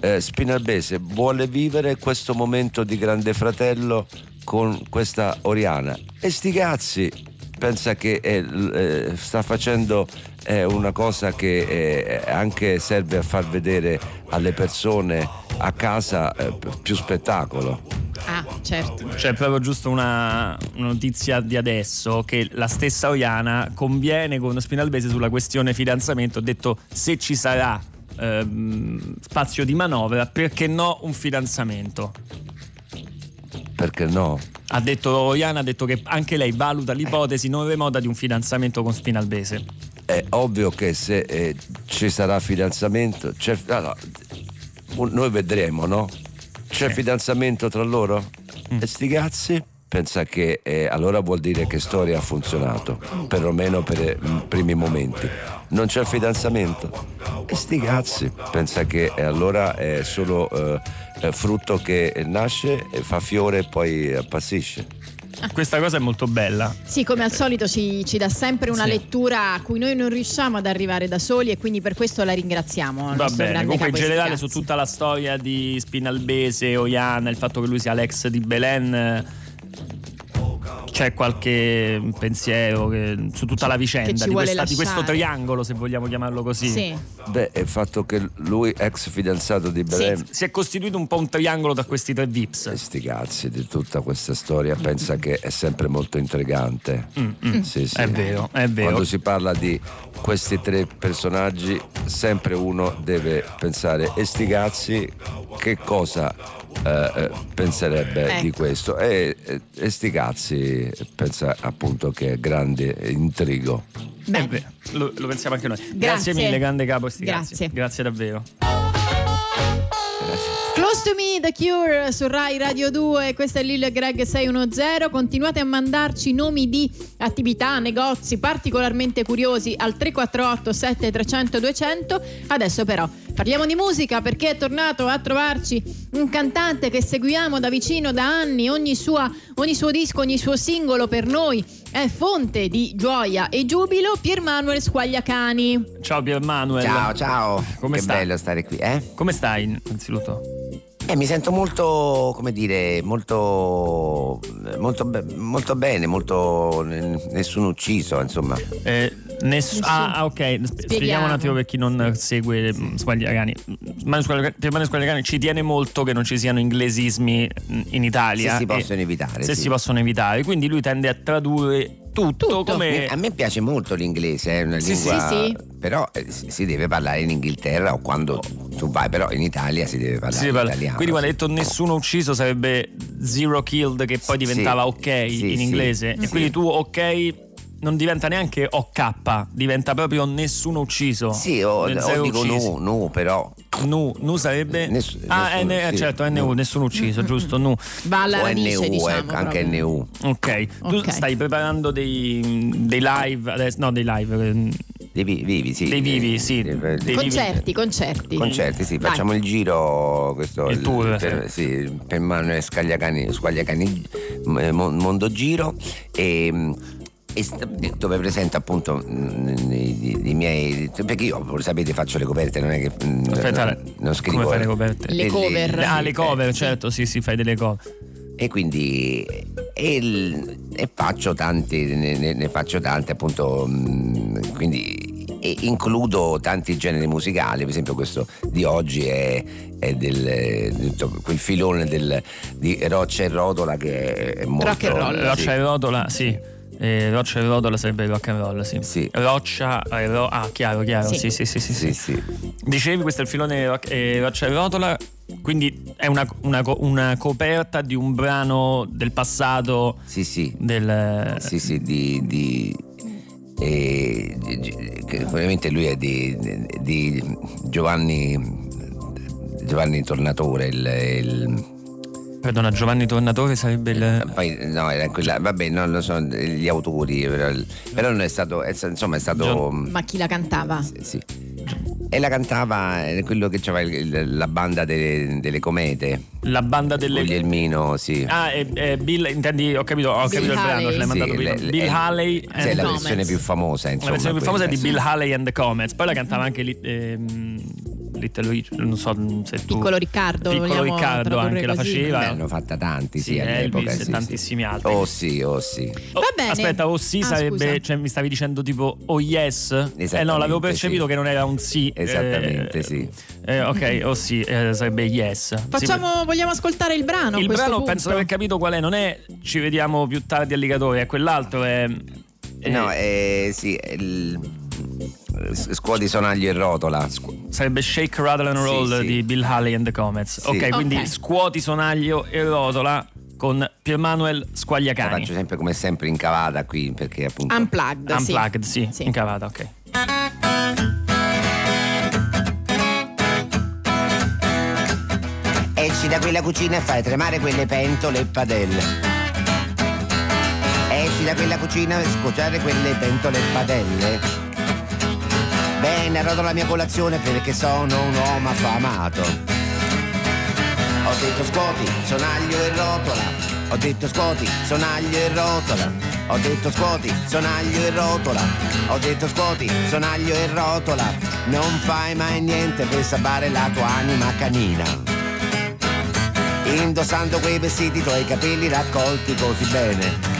Eh, Spinalbese vuole vivere questo momento di grande fratello con questa Oriana. E sti cazzi, pensa che eh, l- eh, sta facendo eh, una cosa che eh, anche serve a far vedere alle persone a casa eh, più spettacolo. Ah, certo. C'è proprio giusto una, una notizia di adesso che la stessa Oriana conviene con Spinalbese sulla questione fidanzamento. Ha detto se ci sarà ehm, spazio di manovra, perché no un fidanzamento? Perché no? Ha detto Oriana ha detto che anche lei valuta l'ipotesi non remota di un fidanzamento con Spinalbese. È ovvio che se eh, ci sarà fidanzamento, allora, un- noi vedremo, no? C'è fidanzamento tra loro? E sti cazzi? Pensa che eh, allora vuol dire che storia ha funzionato, perlomeno per eh, i primi momenti. Non c'è fidanzamento? E sti cazzi? Pensa che eh, allora è solo eh, eh, frutto che nasce, e fa fiore e poi appassisce. Questa cosa è molto bella. Sì, come al solito ci, ci dà sempre una Sì. lettura a cui noi non riusciamo ad arrivare da soli e quindi per questo la ringraziamo. Va bene, comunque in generale su tutta la storia di Spinalbese, Oiana, il fatto che lui sia l'ex di Belen, eh, c'è qualche pensiero che- su tutta la vicenda di, questa- di questo triangolo, se vogliamo chiamarlo così. Sì. Beh, il fatto che lui, ex fidanzato di Belen, Si è costituito un po' un triangolo tra questi tre Vips. sti cazzi di tutta questa storia pensa che è sempre molto intrigante. Sì, sì. Mm, È vero, è vero. Quando si parla di questi tre personaggi, sempre uno deve pensare, e sti cazzi, che cosa eh, eh, penserebbe Ecco. di questo? E, e, e sti cazzi pensa appunto che è grande intrigo. Bene. vero, lo, lo pensiamo anche noi. Grazie, Grazie. mille, grande capo. sti Grazie. cazzi. Grazie davvero. Close to Me, The Cure su Rai Radio 2, questo è Lil Greg 610. Continuate a mandarci nomi di attività, negozi particolarmente curiosi al 348 7300 200. Adesso però parliamo di musica perché è tornato a trovarci un cantante che seguiamo da vicino da anni. Ogni, sua- ogni suo disco, ogni suo singolo per noi è fonte di gioia e giubilo. Pier Manuel Squagliacani. Ciao Pier Manuel. Ciao, ciao. Come che stai? bello stare qui, eh? Come stai innanzitutto? Eh, mi sento molto, come dire, molto, molto, molto bene, molto nessuno ucciso, insomma. Eh, ness- Nessuno. ah, ah, ok. Sp- Spieghiamo un attimo per chi non segue mm, Squagliarani. Manu Squagliacani- per Manu Squagliacani ci tiene molto che non ci siano inglesismi mh, in Italia. Se si possono evitare, Se sì. si possono evitare. Quindi lui tende a tradurre tutto, Tutto. come. A me piace molto l'inglese, è una Sì, lingua. sì, sì. Però eh, si deve parlare in Inghilterra o quando tu vai, però in Italia si deve parlare si parla- italiano. Quindi quando hai sì. detto nessuno ucciso sarebbe zero killed che poi Sì, diventava ok sì, in sì, inglese. sì. E quindi tu ok non diventa neanche OK, diventa proprio nessuno ucciso. Sì, o, o dico nu, nu, però. Nu, nu sarebbe. Ness- ah, nessuno, N- eh, sì. certo, NU, Nu. nessuno ucciso, giusto? Nu. Va alla o radice, NU, diciamo. ecco, anche. NU. Ok, tu stai preparando dei, dei live adesso, no, dei live, eh, Dei vi- vivi, sì. Dei vivi, sì, Dei- dei- Concerti, concerti. Concerti, sì, Vai. facciamo il giro, questo Il tour, per, sì, per Manuel Scagliacani, Squagliacani eh, Mon- Mondo Giro e, e dove presento appunto mm, i, i- i miei perché io voi sapete faccio le coperte non è che mm, Aspetta, non, non scrivo come fai le coperte? Le e cover. ah, sì, le cover, eh, certo, sì, sì, fai delle cover. e quindi e, e faccio tanti ne, ne- ne faccio tante appunto mm, quindi e includo tanti generi musicali per esempio questo di oggi è, è del di tutto quel filone del, di Roccia e Rotola che è molto Rock and roll. sì. Roccia e rotola, sì. Eh, roccia e rotola sarebbe rock and roll, sì. Sì. Roccia e ro- Ah, chiaro, chiaro. Sì. Sì, sì, sì, sì. sì, sì. sì. Dicevi, questo è il filone rock- eh, Roccia e rotola. Quindi è una, una una coperta di un brano del passato sì sì del. sì sì di, di e, che ovviamente lui è di, di Giovanni Giovanni Tornatore il- il Perdona, Giovanni Tornatore sarebbe il. Poi no, era quella, vabbè, non lo so, gli autori, però, però non è stato, è insomma è stato... Ma chi la cantava? Sì. E la cantava eh, quello che il- la banda delle, delle comete, La banda delle. Guglielmino, sì. Ah, è, è Bill, intendi, ho capito, ho Bill capito il brano, ce l'hai Sì, mandato prima. le- Bill è- Haley sì, è la Comets. versione più famosa, La insomma. versione più famosa è di Bill Haley and the Comets, poi la cantava anche li- ehm, Little Rich, non so se tu Piccolo Riccardo, Piccolo Riccardo anche la faceva. Ne hanno fatta tanti, sì, Sì, all'epoca. Elvis sì, e sì. tantissimi altri. Oh sì, oh sì. Oh, Va bene. Aspetta, o sì Ah, sarebbe, cioè mi stavi dicendo tipo oh yes? Eh no, l'avevo percepito sì. che non era un sì. eh, Esattamente, sì. eh, ok, o sì, eh, sarebbe yes. Sì, Facciamo, vogliamo ascoltare il brano? il brano punto? penso di aver capito qual è, non è ci vediamo più tardi alligatori, è quell'altro, è... è- No, eh, sì, è il, Scuoti sonaglio e rotola. Sarebbe Shake, Rattle and Roll sì. di Bill Haley and the Comets. Sì. Ok, quindi scuoti, sonaglio e rotola con Piermanuel La Squagliacani. faccio sempre come sempre in cavata qui perché appunto... Unplugged, sì. Unplugged, sì, Sì. in cavata, ok. Esci da quella cucina e fai tremare quelle pentole e padelle. Esci da quella cucina e scuociare quelle pentole e padelle. Bene, arrodo la mia colazione perché sono un uomo affamato. Ho detto scuoti, sonaglio e rotola. Ho detto scuoti, sonaglio e rotola. Ho detto scuoti, sonaglio e rotola. Ho detto scuoti, sonaglio e rotola. Non fai mai niente per salvare la tua anima canina. Indossando quei vestiti tuoi capelli raccolti così bene.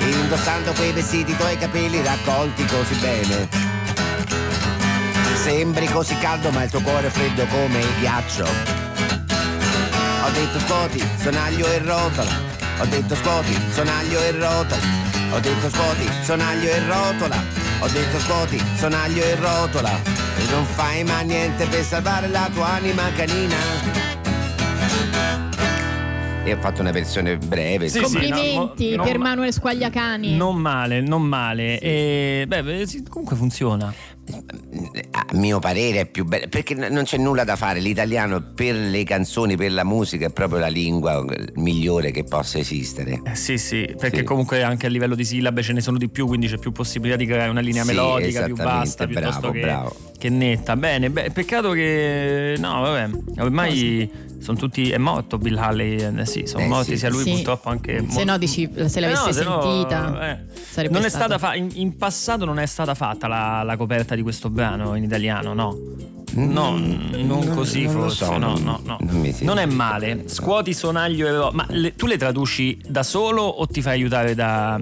Indossando quei vestiti tuoi capelli raccolti così bene. Sembri così caldo ma il tuo cuore è freddo come il ghiaccio. Ho detto scuoti, sonaglio e rotola. Ho detto scuoti, sonaglio e rotola. Ho detto scuoti, sonaglio e rotola. Ho detto scuoti, sonaglio e rotola. E non fai mai niente per salvare la tua anima canina. E ho fatto una versione breve. Sì, sì, no, Complimenti mo- per Manuel Squagliacani. Non male, non male. E, beh, sì, comunque funziona. A mio parere è più bello perché non c'è nulla da fare l'italiano per le canzoni per la musica è proprio la lingua migliore che possa esistere Eh, sì, sì, perché Sì. comunque anche a livello di sillabe ce ne sono di più, quindi c'è più possibilità di creare una linea Sì, melodica più vasta piuttosto bravo, che, bravo. che netta. Bene, beh, peccato che no, vabbè, ormai sono tutti è morto Bill Haley, eh, sì, sono Eh, morti sì. sia lui Sì. purtroppo anche Se no dici se l'avesse Eh no, se no, sentita. eh. sarebbe Non è stato- stata fa- in, in passato non è stata fatta la, la coperta di questo brano in italiano, no? No, Mm, non non- così non forse, so, no, non- no, no. non. Non è male. Scuoti, sonaglio e ro- Ma le- tu le traduci da solo o ti fai aiutare da,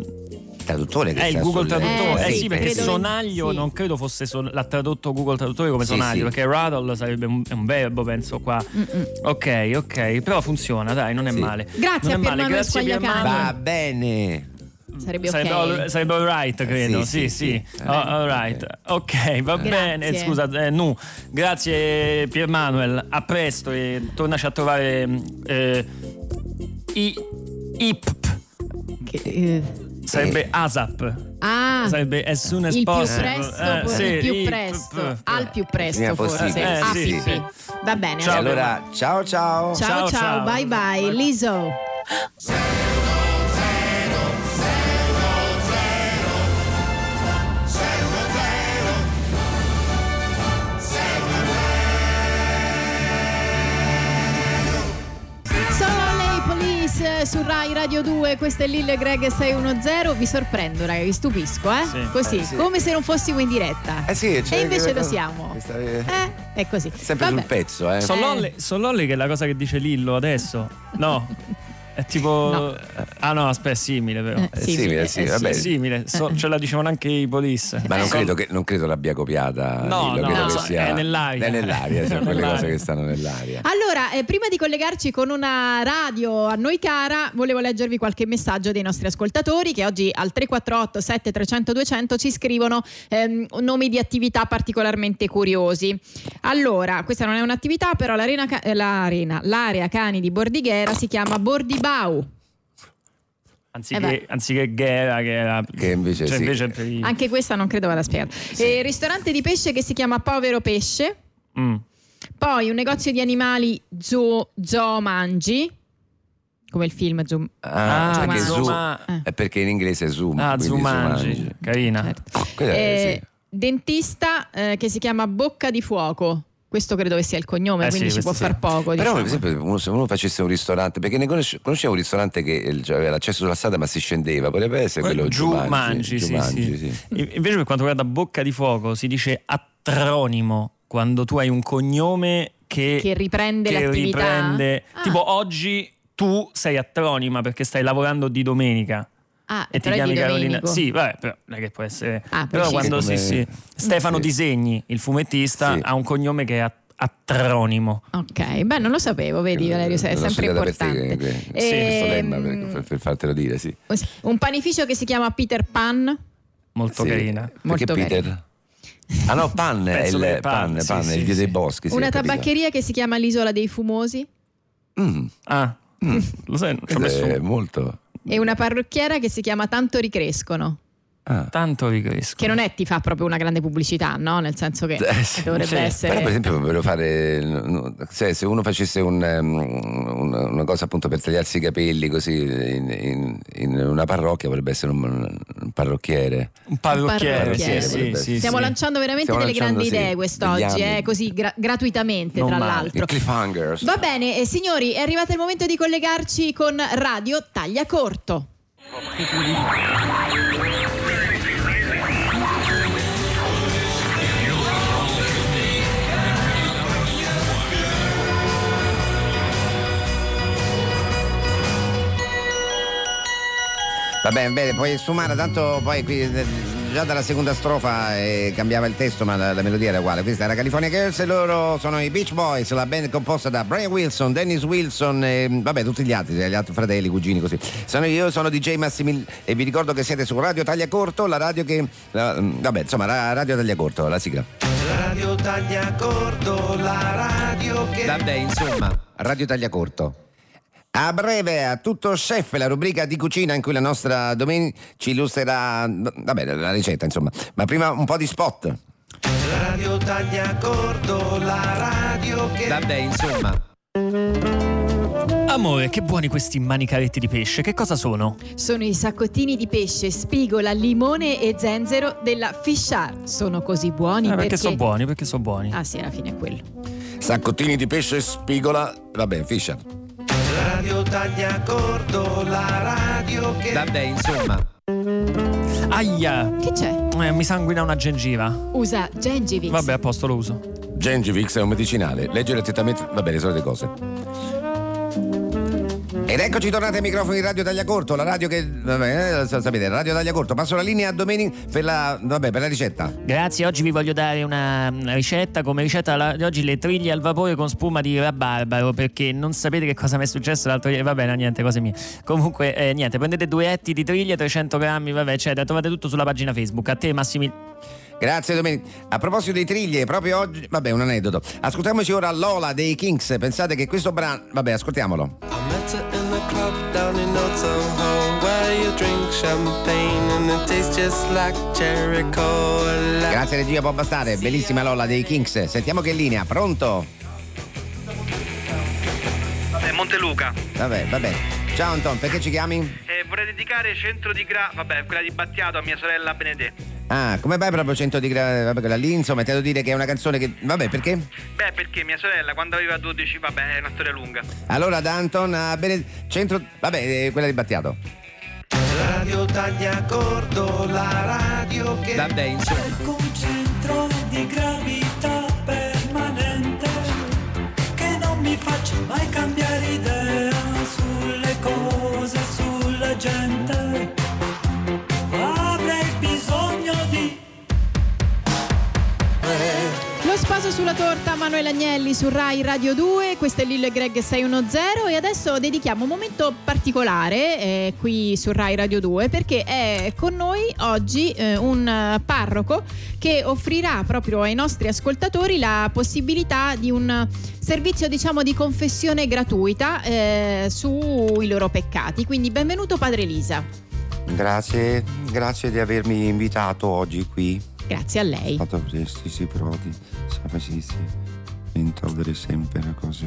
traduttore che È il Google traduttore, Eh, eh, sì, sì, perché sonaglio sì. non credo fosse son- l'ha tradotto Google traduttore come Sì, sonaglio, sì. perché rattle sarebbe un, un verbo, penso qua. Ok, ok, però funziona, dai, non è Sì. male. Grazie non a è male, Piermanuel grazie Squagliacani. Piermanuel. Va bene. Sarebbe ok. Sarebbe, all, sarebbe all right, credo. Eh, sì, sì, sì, sì. sì. Oh, all right. Ok, va Grazie. bene. Scusa, eh, nu. Grazie Piermanuel. A presto e tornaci a trovare eh, i, IPP. Che, eh, Sarebbe ASAP. Ah, Sarebbe as soon as il più possible. presto, Eh, sì, il più presto, al più presto forse. possibile. Eh, Ah, sì, sì. Va bene. Ciao. allora, ciao ciao. Ciao, Ciao, ciao, ciao. bye bye, Liso. Su Rai Radio 2, questo è Lille Greg 610. Vi sorprendo, raga, vi stupisco, eh? Sì. Così, Eh, sì. come se non fossimo in diretta. Eh sì, cioè, e invece lo siamo. questa- eh, è così. Sempre Vabbè. sul pezzo, eh. Sololli, Sololli che è la cosa che dice Lillo adesso. No. <laughs> È tipo. No. Ah no, aspetta, è simile però. Eh, È simile, sì, eh, vabbè. È simile, so- ce la dicevano anche i police. Ma non Sol- credo, che, non credo l'abbia copiata. No, Lillo, no, credo no, che sia, è nell'aria. È nell'aria, sono <laughs> quelle cose che stanno nell'aria. Allora, eh, prima di collegarci con una radio a noi cara, volevo leggervi qualche messaggio dei nostri ascoltatori che oggi al 348 7300 200 ci scrivono ehm, nomi di attività particolarmente curiosi. Allora, questa non è un'attività, però l'arena eh, l'arena- l'area cani di Bordighera si chiama Bordibau. Anziché, Eh anziché Ghera, che era. Che invece cioè, sì. invece Anche questa non credo vada spiegata. Eh, ristorante di pesce che si chiama Povero Pesce. Mm. Poi un negozio di animali Zoo, Zoo Mangi, come il film Zoo, Ah, anche Zumangi. Zoom. Zuma- È perché in inglese è Zoom. Ah, Zumangi. Zumangi. Carina. Certo. Eh, sì. Dentista eh, che si chiama Bocca di Fuoco. Questo credo che sia il cognome, Eh quindi sì, ci può questo far sì. poco. Però, diciamo. per esempio, uno- se uno facesse un ristorante, perché ne conosce- conoscevo un ristorante che cioè, aveva l'accesso sulla strada ma si scendeva, potrebbe essere quello giù mangi, sì, Giumangi, sì. Invece per quanto riguarda Bocca di Fuoco si dice attronimo quando tu hai un cognome che, Che riprende che l'attività? riprende- Ah. Tipo oggi tu sei attronima perché stai lavorando di domenica. Ah, E ti è chiami Carolina. Sì, vabbè, però non è che può essere. Ah, però quando sì, sì. Stefano Sì. Disegni, il fumettista, Sì. ha un cognome che è att- attronimo. Ok, beh, non lo sapevo, vedi Valerio, Eh, L'ho sempre studiata per te, importante. que- que- questo Ehm, lemma per, per- fartelo dire, sì. Un panificio che si chiama Peter Pan. Molto Sì. carina. Perché Molto Peter? Ah no, Pan è il è Pan, Pan, sì, Pan, sì, è il dio sì. dei boschi. sì, Una tabaccheria che si chiama l'Isola dei Fumosi. Mm, Ah, lo sai, ci ho messo è molto. E una parrucchiera che si chiama Tanto Ricrescono. Ah. tanto ricresco. Che non è ti fa proprio una grande pubblicità, no? Nel senso che Eh, sì, dovrebbe sì. essere. Però per esempio volevo fare no, se, uno facesse un, um, una, una cosa appunto per tagliarsi i capelli così in, in- in una parrocchia potrebbe essere un, un parrocchiere Un parrucchiere, Parrucchiere, sì, sì, Stiamo sì. lanciando veramente Stiamo delle lanciando, grandi sì, idee quest'oggi, eh, così gra- gratuitamente, Non tra male. l'altro. cliffhangers Va bene, eh, signori, è arrivato il momento di collegarci con Radio Tagliacorto. Va bene, bene, poi Sumara, tanto poi qui eh, già dalla seconda strofa eh, cambiava il testo, ma la, la melodia era uguale. Questa era California Girls e loro sono i Beach Boys, la band composta da Brian Wilson, Dennis Wilson e vabbè, tutti gli altri, gli altri fratelli, cugini così. Sono io, sono DJ Massimil e vi ricordo che siete su Radio Tagliacorto, la radio che la- vabbè, insomma, ra- Radio Tagliacorto, la sigla. Radio Tagliacorto, la radio che... Vabbè, insomma, Radio Tagliacorto. A breve, a tutto chef, la rubrica di cucina in cui la nostra Domeni ci illustrerà, vabbè, la ricetta, insomma. Ma prima un po' di spot. Radio Tagliacorto, la radio che... Vabbè, insomma. Amore, che buoni questi manicaretti di pesce. Che cosa sono? Sono i saccottini di pesce, spigola, limone e zenzero della Fishar. Sono così buoni Eh, perché... perché sono buoni, perché sono buoni. Ah sì, alla fine è quello. Saccottini di pesce, spigola, vabbè, Fisher. Radio Tagliacorto, la radio che... Vabbè, insomma. Aia! Che c'è? Eh, mi sanguina una gengiva. Usa Gengivix. Vabbè, a posto lo uso. Gengivix è un medicinale. Leggere attentamente, va bene, le solite cose. Ed eccoci tornati ai microfoni di Radio Tagliacorto, la radio che. Vabbè, eh, sapete, Radio Tagliacorto. Passo la linea a Domenico per la. Vabbè, per la ricetta. Grazie, oggi vi voglio dare una ricetta. Come ricetta di oggi le triglie al vapore con spuma di rabarbaro. Perché non sapete che cosa mi è successo l'altro ieri. Va bene, niente, cose mie. Comunque, eh, niente, prendete due etti di triglie, 300 grammi, vabbè, eccetera. Trovate tutto sulla pagina Facebook. A te, Massimi. Grazie Domenico. A proposito dei triglie, proprio oggi. Vabbè, un aneddoto. Ascoltiamoci ora Lola dei Kings. Pensate che questo brano. Vabbè, ascoltiamolo. I met her in the club down in Old Soho Where you drink champagne and it tastes just like cherry cola Grazie regia, può bastare. Bellissima Lola dei Kings. Sentiamo che linea. Pronto? Eh, Monteluca. Vabbè, vabbè. Ciao Anton, perché ci chiami? Eh, vorrei dedicare centro di gra... Vabbè, quella di Battiato a mia sorella Benedetta. Ah, come vai proprio 100 di gra... Vabbè, quella lì, insomma, ti devo dire che è una canzone che... Vabbè, perché? Beh, perché mia sorella quando aveva 12... Vabbè, è una storia lunga. Allora da Anton a Bene... Centro... Vabbè, eh, quella di Battiato. Radio Tagliacordo, la radio che Vabbè, insomma. un centro di gravità permanente che non mi faccia mai cambiare idea spaso sulla torta Manuel Agnelli su Rai Radio 2, questo è Lillo e Greg 610 e adesso dedichiamo un momento particolare eh, qui su Rai Radio 2 perché è con noi oggi eh, un parroco che offrirà proprio ai nostri ascoltatori la possibilità di un servizio diciamo di confessione gratuita eh, sui loro peccati. Quindi benvenuto Padre Lisa. Grazie, grazie di avermi invitato oggi qui. Grazie a lei. Fatto questi si prodi, sempre si si intendere sempre le cose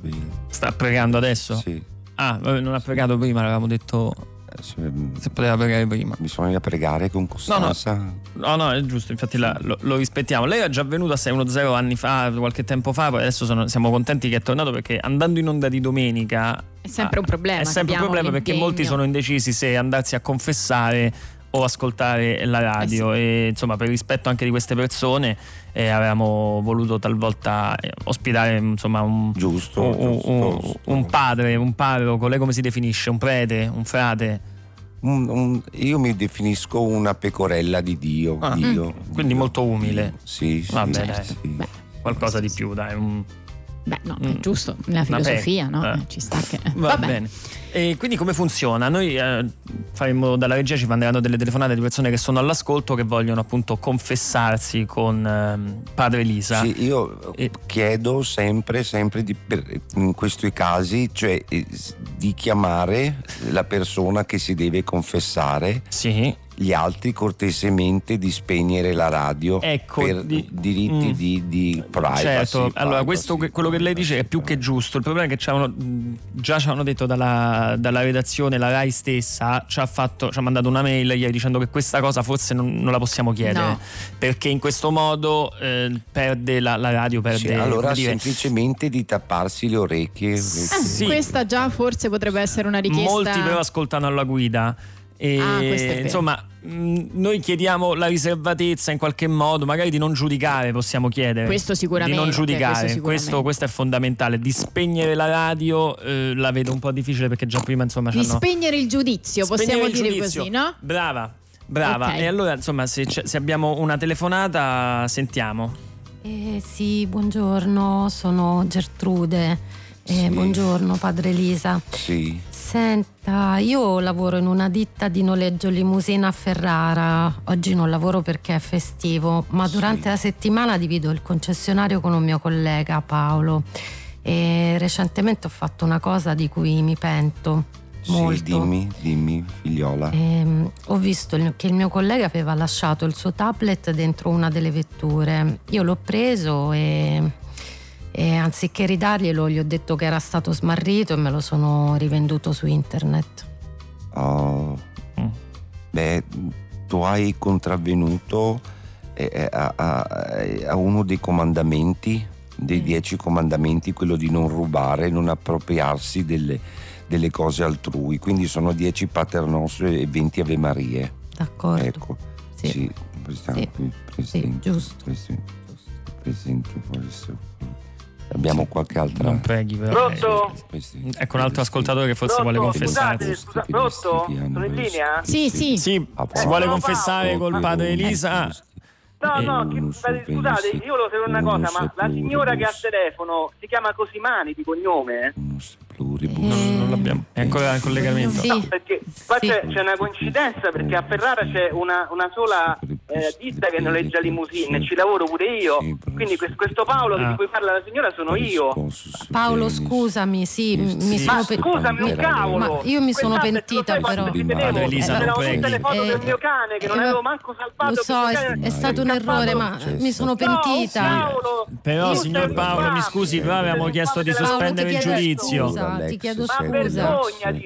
belle. Sta pregando adesso? Sì, Ah, vabbè, non ha pregato prima, l'avevamo detto eh, se- se poteva pregare prima. bisogna pregare con costanza. No, no, è giusto, infatti la- lo, lo rispettiamo. Lei è già venuto a 610 anni fa, qualche tempo fa, poi adesso sono- siamo contenti che è tornato perché andando in onda di domenica È sempre un problema, È sempre un problema perché molti sono indecisi se andarsi a confessare o ascoltare la radio e insomma per rispetto anche di queste persone eh, avevamo voluto talvolta eh, ospitare insomma un, Giusto, un- giusto, un- giusto. un padre, un parroco, lei come si definisce? Un prete, un frate? Un- un- io mi definisco una pecorella di Dio. Ah, Dio, quindi Dio, molto umile. Dio. Sì, sì, Vabbè, sì, sì. Beh, Qualcosa di più, dai. un- Beh, no, è Mm. giusto, nella Vabbè, filosofia, no? eh. Ci sta che... Va Vabbè. bene. E quindi come funziona? Noi eh, faremo dalla regia ci manderanno delle telefonate di persone che sono all'ascolto che vogliono appunto confessarsi con ehm, padre Lisa. Sì, io E- chiedo sempre, sempre di, per- in questi casi, cioè eh, di chiamare la persona che si deve confessare, Sì. Gli altri cortesemente di spegnere la radio Ecco, per di- diritti mm. di, di privacy. Certo, allora privacy, questo, quello che lei dice è più che giusto. Il problema è che ci avevano- mh, già ci avevano detto dalla, dalla redazione, la RAI stessa ci ha, fatto, ci ha mandato una mail ieri dicendo che questa cosa forse non, non la possiamo chiedere No. perché in questo modo eh, perde la, la radio, perde Sì, allora semplicemente di tapparsi le orecchie. Ah, Sì. Questa già forse potrebbe essere una richiesta. Molti però ascoltano alla guida. E, Ah, insomma, mh, noi chiediamo la riservatezza in qualche modo, magari di non giudicare, possiamo chiedere. Questo sicuramente, Di non giudicare, questo questo, sicuramente. questo è fondamentale. Di spegnere la radio eh, la vedo un po' difficile perché già prima insomma Di spegnere il giudizio, Spegnere possiamo il dire giudizio. così, no? Brava, brava. Ok. E allora insomma se, se abbiamo una telefonata sentiamo. Eh, sì, buongiorno, sono Gertrude. Eh, Sì. Buongiorno, padre Elisa. Sì, Senta, io lavoro in una ditta di noleggio limousina a Ferrara. Oggi non lavoro perché è festivo, ma Sì. durante la settimana divido il concessionario con un mio collega Paolo. E recentemente ho fatto una cosa di cui mi pento molto. sì, dimmi, dimmi, figliola. Ehm, ho visto che il mio collega aveva lasciato il suo tablet dentro una delle vetture. Io l'ho preso e, e anziché ridarglielo gli ho detto che era stato smarrito e me lo sono rivenduto su internet. Oh, Mm. beh, tu hai contravvenuto eh, a, a- a uno dei comandamenti, dei Mm. dieci comandamenti, quello di non rubare, non appropriarsi delle, delle cose altrui. Quindi sono dieci Pater e venti Ave Marie. D'accordo? Ecco, Sì. sì, questa- Sì. presente, giusto. presente, presente questo qui. Abbiamo qualche altra. Non preghi, però. Pronto? Questi- Ecco un altro ascoltatore che forse Pronto? vuole confessare. Scusate, scusa, pronto? Sono in linea? Sì, sì. Sì, Ah, si vuole confessare col padre Elisa. No, Eh, no, che- scusate, io volevo sapere una cosa, ma la signora che ha il telefono si chiama Cosimani di cognome? Non, non l'abbiamo. È ancora in collegamento. No, perché qua c'è, c'è una coincidenza perché a Ferrara c'è una, una sola eh, ditta che noleggia limousine, ci lavoro pure io, quindi quest- questo Paolo Ah. di cui parla la signora sono io. Paolo, scusami, sì, mi sono pe- scusami, un cavolo! Ma io mi sono pentita, però. Padre Elisa, non C'erano tutte preghi. le foto del Eh, mio cane che non eh, avevo manco salvato. Lo so, è, è stato un errore, ma mi sono pentita. Però, signor Paolo, mi scusi, però avevamo chiesto di sospendere il giudizio. Ti chiedo Ma scusa.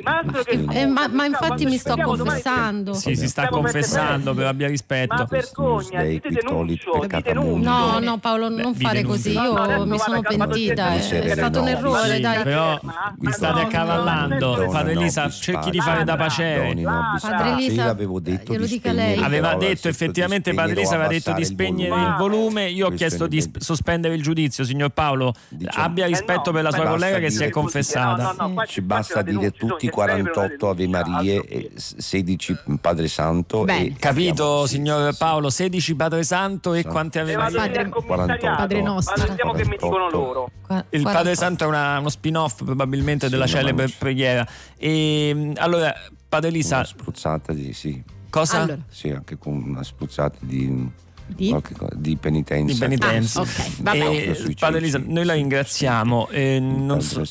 ma che Eh, ma, ma infatti mi sto confessando. Sì, si sta confessando, però abbia Ma rispetto. vergogna, ti denuncio, ti denuncio. No, no Paolo, non fare così, No, no, io mi sono pentita, calma, è, stato un errore, sì. dai. Però vi state accavallando. Padre Elisa, no, cerchi di fare da pacere. Padre Elisa, io avevo detto glielo dica lei. Aveva detto effettivamente di Padre Elisa aveva detto di spegnere il volume. Io ho chiesto di sospendere il giudizio, signor Paolo. Diciamo- Abbia Eh rispetto per la sua collega che si è confessata. No, no, no, qua Ci basta dire denuncia, tutti ci serve una 48 Ave denuncia, Marie altro e 16 Padre Santo. E Capito, signor Paolo? 16 Padre Santo e quante E aveva vado Padre- lì al commissariato, Padre nostro. ma Sentiamo che mi dicono loro. Il Padre Santo è una- uno spin-off probabilmente Sì, della celebre preghiera. E allora, Padre Elisa, Una spruzzata di sì. cosa? Allora. Sì, anche con una spruzzata di, Di? di penitenza. Di penitenza. Ah, ok, va E, bene. Suicidio. Padre Elisa, noi la ringraziamo. e non so-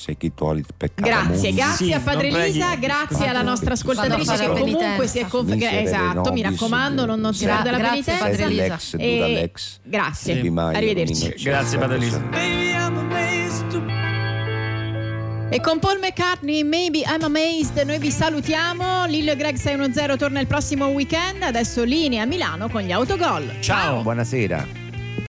Grazie, grazie Sì, a Padre. Elisa, grazie alla nostra ascoltatrice che comunque si è. Miserere Esatto, mi raccomando, non, non si Gra- perde la grazie, penitenza. Padre dura E- lex. Grazie, arrivederci. Grazie, Padre Elisa. E con Paul McCartney, Maybe I'm Amazed, noi vi salutiamo. Lillo e Greg 610 torna il prossimo weekend. Adesso linea a Milano con gli autogol. Ciao. Buonasera.